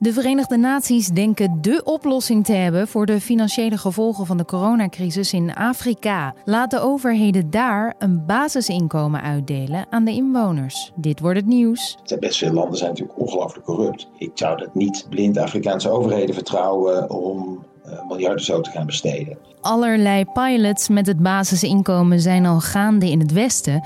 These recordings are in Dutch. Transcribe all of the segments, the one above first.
De Verenigde Naties denken de oplossing te hebben voor de financiële gevolgen van de coronacrisis in Afrika. Laat de overheden daar een basisinkomen uitdelen aan de inwoners. Dit wordt het nieuws. Best veel landen zijn natuurlijk ongelooflijk corrupt. Ik zou dat niet blind Afrikaanse overheden vertrouwen om miljarden zo te gaan besteden. Allerlei pilots met het basisinkomen zijn al gaande in het Westen.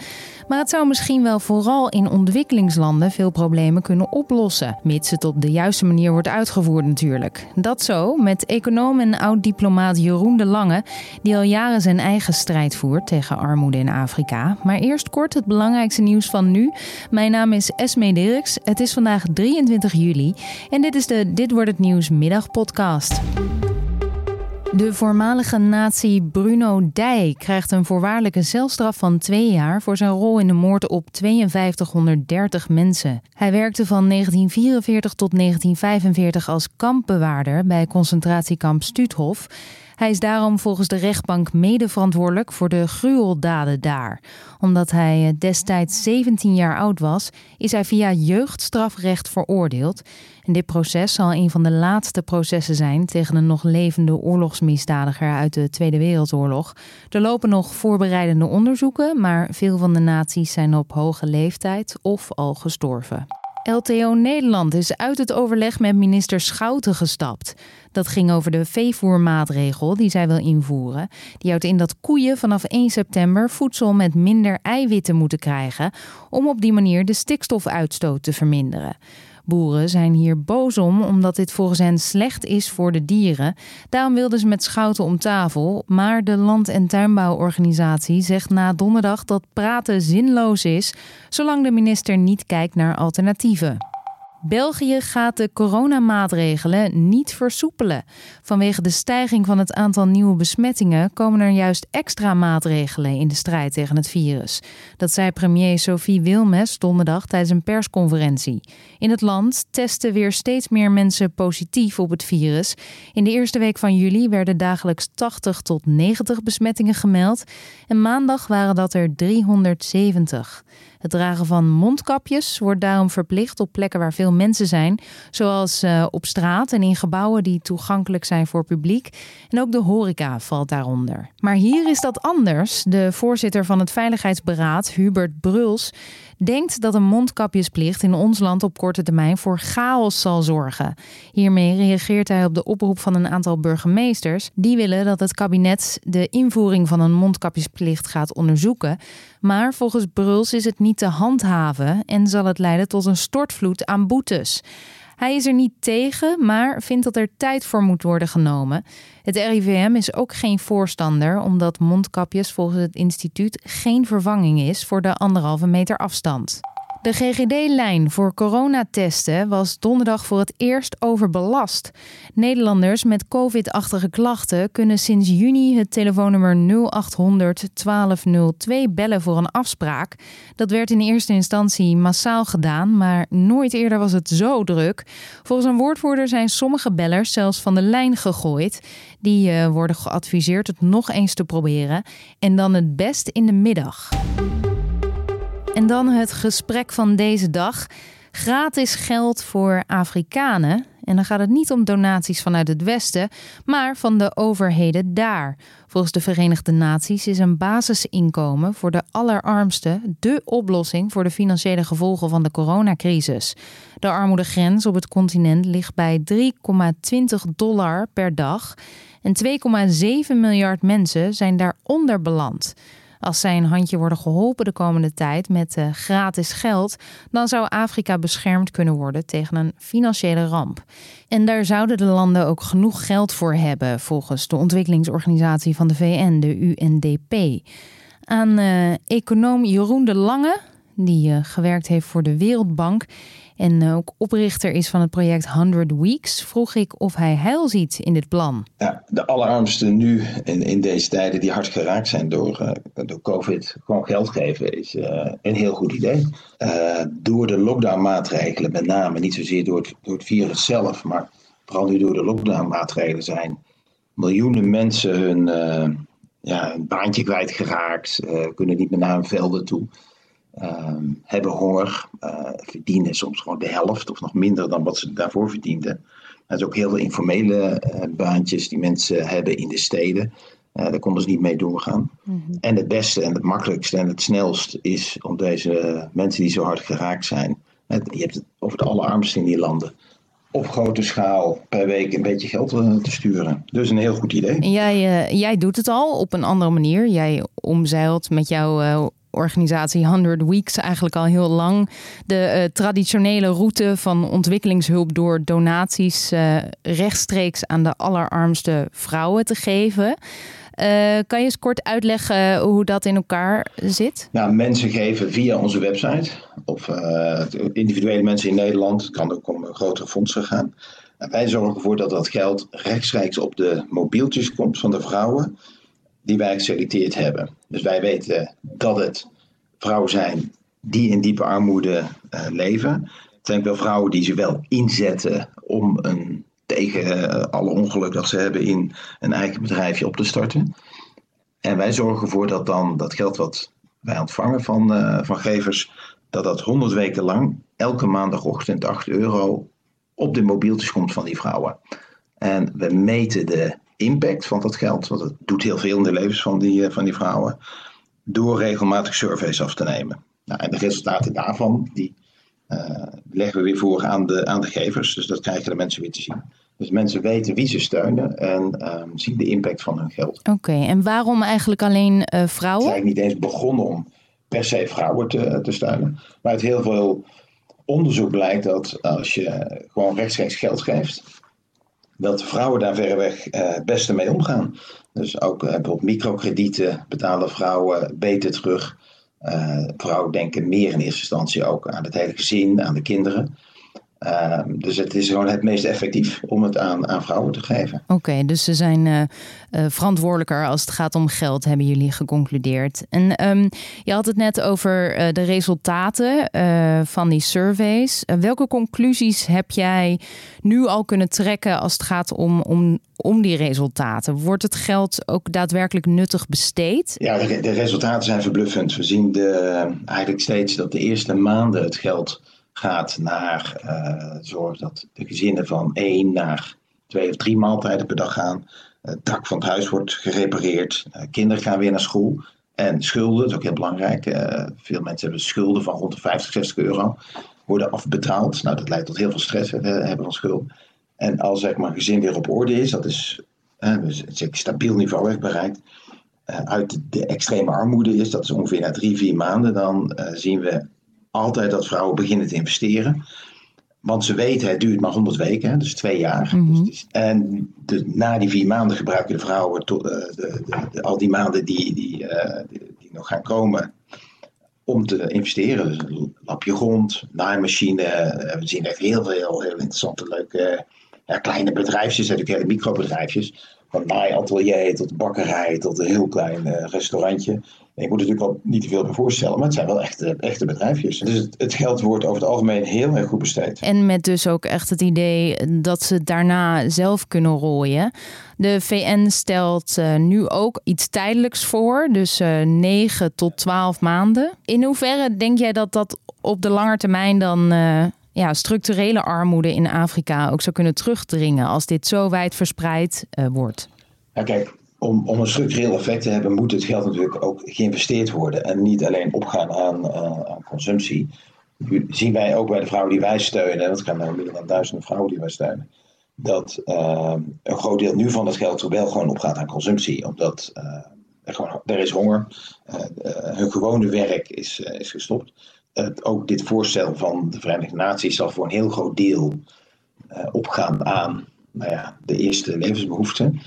Maar het zou misschien wel vooral in ontwikkelingslanden veel problemen kunnen oplossen. Mits het op de juiste manier wordt uitgevoerd natuurlijk. Dat zo met econoom en oud-diplomaat Jeroen de Lange, die al jaren zijn eigen strijd voert tegen armoede in Afrika. Maar eerst kort het belangrijkste nieuws van nu. Mijn naam is Esme Dirks. Het is vandaag 23 juli en dit is de Dit wordt het nieuws middagpodcast. De voormalige nazi Bruno Dij krijgt een voorwaardelijke celstraf van twee jaar voor zijn rol in de moord op 5230 mensen. Hij werkte van 1944 tot 1945 als kampbewaarder bij concentratiekamp Stuuthof. Hij is daarom volgens de rechtbank mede verantwoordelijk voor de gruweldaden daar. Omdat hij eh, destijds 17 jaar oud was, is hij via jeugdstrafrecht veroordeeld. En dit proces zal een van de laatste processen zijn tegen een nog levende oorlogsmisdadiger uit de Tweede Wereldoorlog. Er lopen nog voorbereidende onderzoeken, maar veel van de naties zijn op hoge leeftijd of al gestorven. LTO Nederland is uit het overleg met minister Schouten gestapt. Dat ging over de veevoermaatregel die zij wil invoeren. Die houdt in dat koeien vanaf 1 september voedsel met minder eiwitten moeten krijgen om op die manier de stikstofuitstoot te verminderen. Boeren zijn hier boos om, omdat dit volgens hen slecht is voor de dieren. Daarom wilden ze met Schouten om tafel. Maar de Land- en Tuinbouworganisatie zegt na donderdag dat praten zinloos is, zolang de minister niet kijkt naar alternatieven. België gaat de coronamaatregelen niet versoepelen. Vanwege de stijging van het aantal nieuwe besmettingen komen er juist extra maatregelen in de strijd tegen het virus. Dat zei premier Sophie Wilmes donderdag tijdens een persconferentie. In het land testen weer steeds meer mensen positief op het virus. In de eerste week van juli werden dagelijks 80 tot 90 besmettingen gemeld en maandag waren dat er 370. Het dragen van mondkapjes wordt daarom verplicht op plekken waar veel mensen zijn, zoals uh, op straat en in gebouwen die toegankelijk zijn voor publiek. En ook de horeca valt daaronder. Maar hier is dat anders. De voorzitter van het Veiligheidsberaad, Hubert Bruls, denkt dat een mondkapjesplicht in ons land op korte termijn voor chaos zal zorgen. Hiermee reageert hij op de oproep van een aantal burgemeesters. Die willen dat het kabinet de invoering van een mondkapjesplicht gaat onderzoeken. Maar volgens Bruls is het niet te handhaven en zal het leiden tot een stortvloed aan boetes. Hij is er niet tegen, maar vindt dat er tijd voor moet worden genomen. Het RIVM is ook geen voorstander, omdat mondkapjes volgens het instituut geen vervanging is voor de anderhalve meter afstand. De GGD-lijn voor coronatesten was donderdag voor het eerst overbelast. Nederlanders met COVID-achtige klachten kunnen sinds juni het telefoonnummer 0800 1202 bellen voor een afspraak. Dat werd in eerste instantie massaal gedaan, maar nooit eerder was het zo druk. Volgens een woordvoerder zijn sommige bellers zelfs van de lijn gegooid. Die uh, worden geadviseerd het nog eens te proberen en dan het best in de middag. En dan het gesprek van deze dag. Gratis geld voor Afrikanen. En dan gaat het niet om donaties vanuit het Westen, maar van de overheden daar. Volgens de Verenigde Naties is een basisinkomen voor de allerarmsten de oplossing voor de financiële gevolgen van de coronacrisis. De armoedegrens op het continent ligt bij 3,20 dollar per dag. En 2,7 miljard mensen zijn daaronder beland. Als zij een handje worden geholpen de komende tijd met uh, gratis geld, dan zou Afrika beschermd kunnen worden tegen een financiële ramp. En daar zouden de landen ook genoeg geld voor hebben, volgens de ontwikkelingsorganisatie van de VN, de UNDP. Aan uh, econoom Jeroen de Lange, die uh, gewerkt heeft voor de Wereldbank, en ook oprichter is van het project 100 Weeks, vroeg ik of hij heil ziet in dit plan. Ja, de allerarmsten nu in, in deze tijden die hard geraakt zijn door, uh, door COVID, gewoon geld geven is uh, een heel goed idee. Uh, door de lockdown-maatregelen, met name niet zozeer door het, door het virus zelf, maar vooral nu door de lockdown-maatregelen zijn miljoenen mensen hun, ja, hun baantje kwijtgeraakt, kunnen niet meer naar hun velden toe. Ehm, hebben honger, uh, verdienen soms gewoon de helft of nog minder dan wat ze daarvoor verdienden. Er zijn ook heel veel informele baantjes die mensen hebben in de steden. daar konden ze niet mee doorgaan. Mhm. En het beste en het makkelijkste en het snelst is om deze mensen die zo hard geraakt zijn. je hebt het over de allerarmsten in die landen op grote schaal per week een beetje geld eh, te sturen. Dus een heel goed idee. En jij, uh, jij doet het al op een andere manier. Jij omzeilt met jouw uh, organisatie 100 Weeks eigenlijk al heel lang de traditionele route van ontwikkelingshulp door donaties rechtstreeks aan de allerarmste vrouwen te geven. Uh, kan je eens kort uitleggen hoe dat in elkaar zit? Nou, mensen geven via onze website, of individuele mensen in Nederland, het kan ook om grotere fondsen gaan. En wij zorgen ervoor dat dat geld rechtstreeks op de mobieltjes komt van de vrouwen die wij geselecteerd hebben. Dus wij weten dat het vrouwen zijn die in diepe armoede uh, leven. Het zijn wel vrouwen die ze wel inzetten om een tegen eh, alle ongeluk dat ze hebben in een eigen bedrijfje op te starten. En wij zorgen ervoor dat dan dat geld wat wij ontvangen van, uh, van gevers, dat dat 100 weken lang elke maandagochtend 8 euro op de mobieltjes komt van die vrouwen. En we meten de impact van dat geld, want het doet heel veel in de levens van die, eh, van die vrouwen, door regelmatig surveys af te nemen. Nou, en de resultaten daarvan, die leggen we weer voor aan de, aan de gevers. Dus dat krijgen de mensen weer te zien. Dus mensen weten wie ze steunen en um, zien de impact van hun geld. Oké, en waarom eigenlijk alleen uh, vrouwen? Het is eigenlijk niet eens begonnen om per se vrouwen te, te steunen. Maar uit heel veel onderzoek blijkt dat als je gewoon rechtstreeks geld geeft, dat vrouwen daar verreweg uh, het beste mee omgaan. Dus ook uh, bijvoorbeeld microkredieten betalen vrouwen beter terug. Uh, vrouwen denken meer in eerste instantie ook aan het hele gezin, aan de kinderen. Ehm, dus het is gewoon het meest effectief om het aan, aan vrouwen te geven. Oké, dus ze zijn uh, uh, verantwoordelijker als het gaat om geld, hebben jullie geconcludeerd. En um, je had het net over uh, de resultaten van die surveys. welke conclusies heb jij nu al kunnen trekken als het gaat om, om, om die resultaten? Wordt het geld ook daadwerkelijk nuttig besteed? Ja, de, de resultaten zijn verbluffend. We zien de, eigenlijk steeds dat de eerste maanden het geld gaat naar uh, zorg dat de gezinnen van één naar twee of drie maaltijden per dag gaan. Het dak van het huis wordt gerepareerd. Uh, kinderen gaan weer naar school. En schulden, dat is ook heel belangrijk. Uh, veel mensen hebben schulden van rond de 50, 60 euro. Worden afbetaald. Nou, dat leidt tot heel veel stress, het hebben van schulden. En als zeg maar, gezin weer op orde is, dat is dus een stabiel niveau heeft bereikt. uit de extreme armoede is, dat is ongeveer na drie, vier maanden, dan zien we altijd dat vrouwen beginnen te investeren. Want ze weten, het duurt maar 100 weken, hè, dus twee jaar. Mhm. dus, en de, na die vier maanden gebruiken de vrouwen to, uh, de, de, al die maanden die, die, uh, die, die, nog gaan komen om te investeren. Dus een lapje grond, naaimachine. Uh, we zien echt heel veel heel interessante, leuke ja, kleine bedrijfjes, natuurlijk hele microbedrijfjes. Van naaiatelier tot bakkerij tot een heel klein restaurantje. Je moet natuurlijk al niet te veel bij voorstellen, maar het zijn wel echte, echte bedrijfjes. Dus het, geld wordt over het algemeen heel erg goed besteed. En met dus ook echt het idee dat ze daarna zelf kunnen rooien. De VN stelt uh, nu ook iets tijdelijks voor, dus uh, eh, 9 tot 12 maanden. In hoeverre denk jij dat dat op de lange termijn dan ja, structurele armoede in Afrika ook zou kunnen terugdringen als dit zo wijd verspreid wordt? Ja, kijk, om, om een structureel effect te hebben, moet het geld natuurlijk ook geïnvesteerd worden en niet alleen opgaan aan, uh, aan consumptie. Zien wij ook bij de vrouwen die wij steunen, dat gaan er meer dan duizenden vrouwen die wij steunen, dat uh, een groot deel nu van het geld wel gewoon opgaat aan consumptie. Omdat er, gewoon, er is honger, hun gewone werk is, is gestopt. Ook dit voorstel van de Verenigde Naties zal voor een heel groot deel opgaan aan nou ja, de eerste levensbehoeften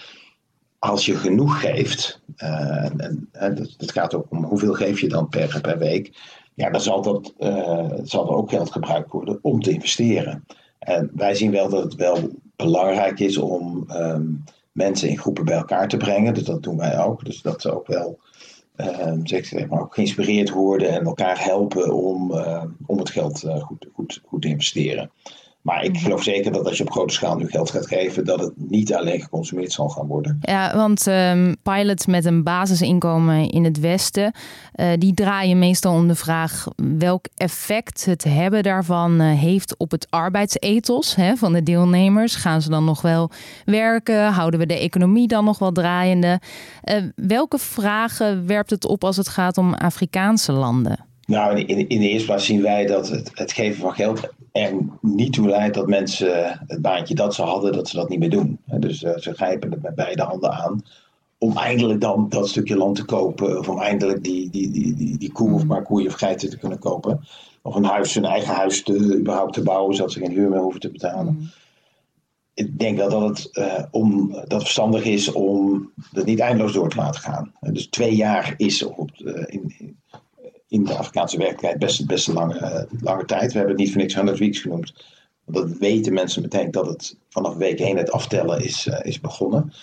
als je genoeg geeft, uh, en, het gaat ook om hoeveel geef je dan per, per week, ja, dan zal, dat, uh, zal er ook geld gebruikt worden om te investeren. En wij zien wel dat het wel belangrijk is om um, mensen in groepen bij elkaar te brengen. Dus dat doen wij ook. Dus dat ze ook wel um, zeg maar, ook geïnspireerd worden en elkaar helpen om, uh, om het geld goed, goed, goed te investeren. Maar ik mhm. geloof zeker dat als je op grote schaal nu geld gaat geven, dat het niet alleen geconsumeerd zal gaan worden. Ja, want um, pilots met een basisinkomen in het Westen, uh, die draaien meestal om de vraag welk effect het hebben daarvan uh, heeft op het arbeidsethos hè, van de deelnemers. Gaan ze dan nog wel werken? Houden we de economie dan nog wel draaiende? Uh, welke vragen werpt het op als het gaat om Afrikaanse landen? Nou, in, in de eerste plaats zien wij dat het, het geven van geld er niet toe leidt dat mensen het baantje dat ze hadden, dat ze dat niet meer doen. Dus uh, ze grijpen het met beide handen aan om eindelijk dan dat stukje land te kopen. Of om eindelijk die, die, die, die, die koe of maar koeien of geiten te kunnen kopen. Of een huis, hun eigen huis te, überhaupt te bouwen, zodat ze geen huur meer hoeven te betalen. Mm. Ik denk wel dat het, uh, om, dat het verstandig is om dat niet eindeloos door te laten gaan. Dus twee jaar is op, uh, in, in de Afrikaanse werkelijkheid best, best een lange, lange tijd. We hebben het niet voor niks 100 weeks genoemd. Want dat weten mensen meteen dat het vanaf week 1 het aftellen is, uh, is begonnen.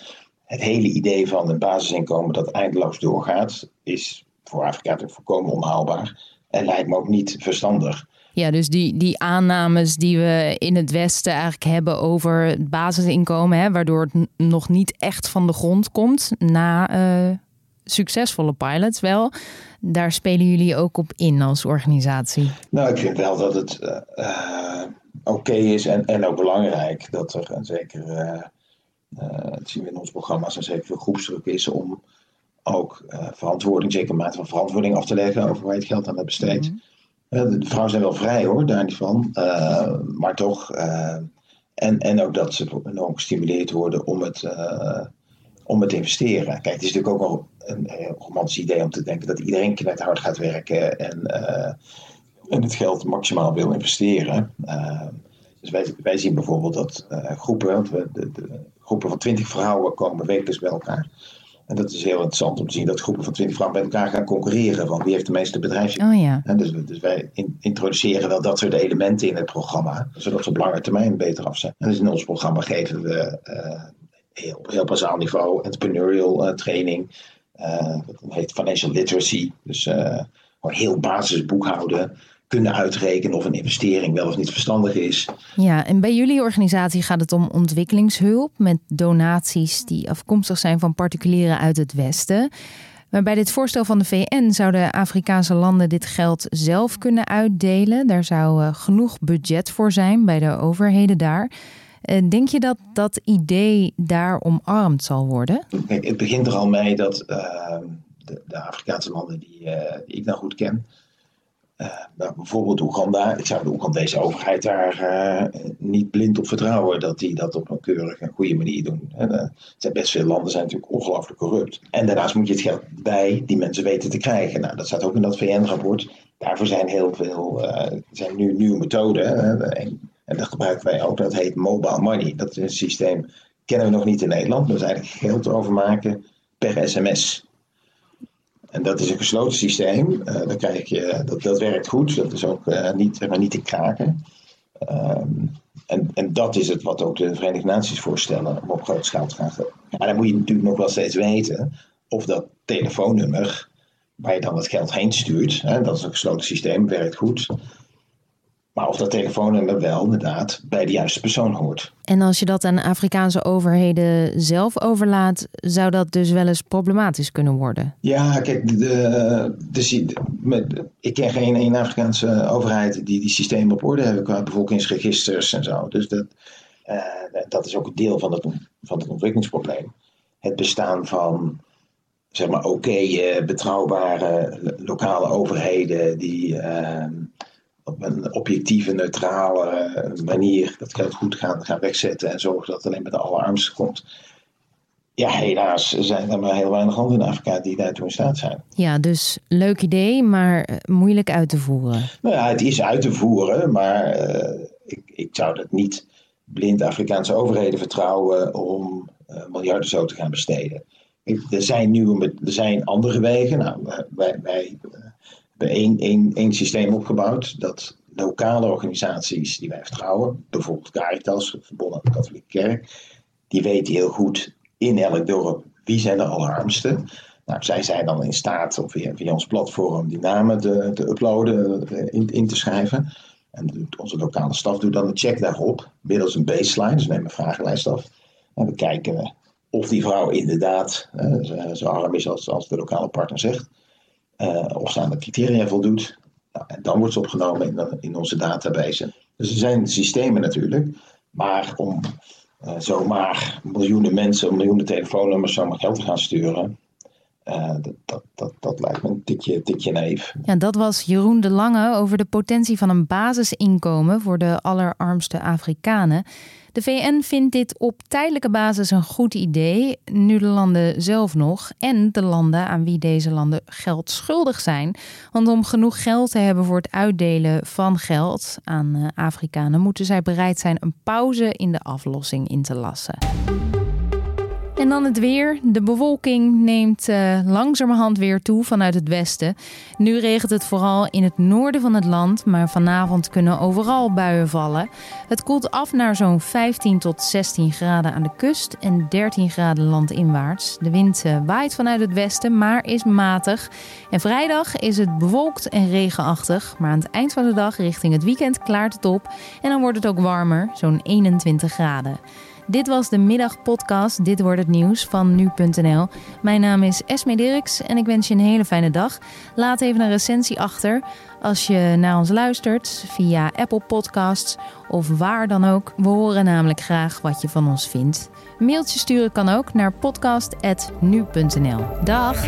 Het hele idee van een basisinkomen dat eindeloos doorgaat, is voor Afrika natuurlijk volkomen onhaalbaar. En lijkt me ook niet verstandig. Ja, dus die, die aannames die we in het Westen eigenlijk hebben over het basisinkomen, hè, waardoor het nog niet echt van de grond komt na uh, succesvolle pilots wel. Daar spelen jullie ook op in als organisatie? Nou, ik vind wel dat het uh, oké is en, en ook belangrijk dat er een zeker, uh, dat zien we in ons programma's, een zeker veel groepsdruk is om ook verantwoording, zeker mate van verantwoording af te leggen over waar je het geld aan hebt besteed. Mhm. de vrouwen zijn wel vrij hoor, daar niet van. maar toch. en, en ook dat ze enorm gestimuleerd worden om het om het te investeren. Kijk, het is natuurlijk ook wel een, een romantisch idee om te denken dat iedereen hard gaat werken en, uh, en het geld maximaal wil investeren. Uh, dus wij, wij zien bijvoorbeeld dat uh, groepen, de, de, de, groepen van 20 vrouwen komen wekelijks bij elkaar. En dat is heel interessant om te zien dat groepen van 20 vrouwen met elkaar gaan concurreren. Van wie heeft de meeste bedrijfs. Oh ja. En dus, dus wij in, introduceren wel dat soort elementen in het programma. Zodat we op lange termijn beter af zijn. En dus in ons programma geven we op heel bazaal niveau, entrepreneurial uh, training. Uh, dat heet financial literacy. Dus uh, heel basis boekhouden. Kunnen uitrekenen of een investering wel of niet verstandig is. Ja, en bij jullie organisatie gaat het om ontwikkelingshulp met donaties die afkomstig zijn van particulieren uit het Westen. Maar bij dit voorstel van de VN zouden Afrikaanse landen dit geld zelf kunnen uitdelen. Daar zou genoeg budget voor zijn bij de overheden daar. Eh, denk je dat dat idee daar omarmd zal worden? Het begint er al mee dat ehm, de, de, Afrikaanse landen die, die, ik nou goed ken, uh, bijvoorbeeld Oeganda, ik zou de Oegandese overheid daar niet blind op vertrouwen dat die dat op een keurige en goede manier doen. er zijn best veel landen zijn natuurlijk ongelooflijk corrupt. En daarnaast moet je het geld bij die mensen weten te krijgen. Nou, dat staat ook in dat VN-rapport. Daarvoor zijn heel veel zijn nu nieuwe methoden. En dat gebruiken wij ook. Dat heet mobile money. Dat is een systeem, kennen we nog niet in Nederland. Dat is eigenlijk geld overmaken per sms. En dat is een gesloten systeem. Uh, dan krijg je, dat, dat werkt goed. Dat is ook uh, niet, maar niet te kraken. Um, en, en dat is het wat ook de Verenigde Naties voorstellen om op grote schaal te gaan. Ja, dan moet je natuurlijk nog wel steeds weten of dat telefoonnummer waar je dan het geld heen stuurt, hè, dat is een gesloten systeem, werkt goed. Maar of dat telefoonnummer wel inderdaad bij de juiste persoon hoort. En als je dat aan Afrikaanse overheden zelf overlaat, zou dat dus wel eens problematisch kunnen worden? Ja, kijk, de, de, met, ik ken geen één Afrikaanse overheid die die systeem op orde hebben qua bevolkingsregisters en zo. Dus dat, uh, dat is ook een deel van het, van het ontwikkelingsprobleem. Het bestaan van zeg maar oké, okay, betrouwbare lokale overheden die. Uh, op een objectieve, neutrale manier dat geld goed gaan, gaan wegzetten en zorgen dat het alleen met de allerarmste komt. Ja, helaas zijn er maar heel weinig landen in Afrika die daartoe in staat zijn. Ja, dus leuk idee, maar eh, moeilijk uit te voeren. Nou ja, het is uit te voeren, maar uh, ik, ik zou dat niet blind Afrikaanse overheden vertrouwen om uh, miljarden zo te gaan besteden. Er zijn, nieuwe, er zijn andere wegen. Nou, wij, wij één, één, één systeem opgebouwd dat lokale organisaties die wij vertrouwen, bijvoorbeeld Caritas, verbonden aan de katholieke kerk, die weten heel goed in elk dorp wie zijn de allerarmste. Nou, zij zijn dan in staat om via, ons platform die namen te, te uploaden, in, in te schrijven. En onze lokale staf doet dan een check daarop, middels een baseline, dus neem een vragenlijst af. En we kijken of die vrouw inderdaad uh, zo arm is als, als de lokale partner zegt. Uh, of ze aan de criteria voldoet. Nou, en dan wordt ze opgenomen in, in onze database. Dus er zijn systemen natuurlijk. Maar om uh, zomaar miljoenen mensen, miljoenen telefoonnummers zomaar geld te gaan sturen. Uh, dat, dat, dat, lijkt me een tikje, tikje naïef. Ja, dat was Jeroen de Lange over de potentie van een basisinkomen voor de allerarmste Afrikanen. De VN vindt dit op tijdelijke basis een goed idee, nu de landen zelf nog en de landen aan wie deze landen geld schuldig zijn. Want om genoeg geld te hebben voor het uitdelen van geld aan eh, Afrikanen, moeten zij bereid zijn een pauze in de aflossing in te lassen. En dan het weer. De bewolking neemt uh, langzamerhand weer toe vanuit het westen. Nu regent het vooral in het noorden van het land, maar vanavond kunnen overal buien vallen. Het koelt af naar zo'n 15 tot 16 graden aan de kust en 13 graden landinwaarts. De wind uh, waait vanuit het westen, maar is matig. En vrijdag is het bewolkt en regenachtig, maar aan het eind van de dag richting het weekend klaart het op en dan wordt het ook warmer, zo'n 21 graden. Dit was de middagpodcast Dit wordt het nieuws van nu.nl. Mijn naam is Esme Dirks en ik wens je een hele fijne dag. Laat even een recensie achter als je naar ons luistert via Apple Podcasts of waar dan ook. We horen namelijk graag wat je van ons vindt. mailtje sturen kan ook naar podcast.nu.nl. Dag!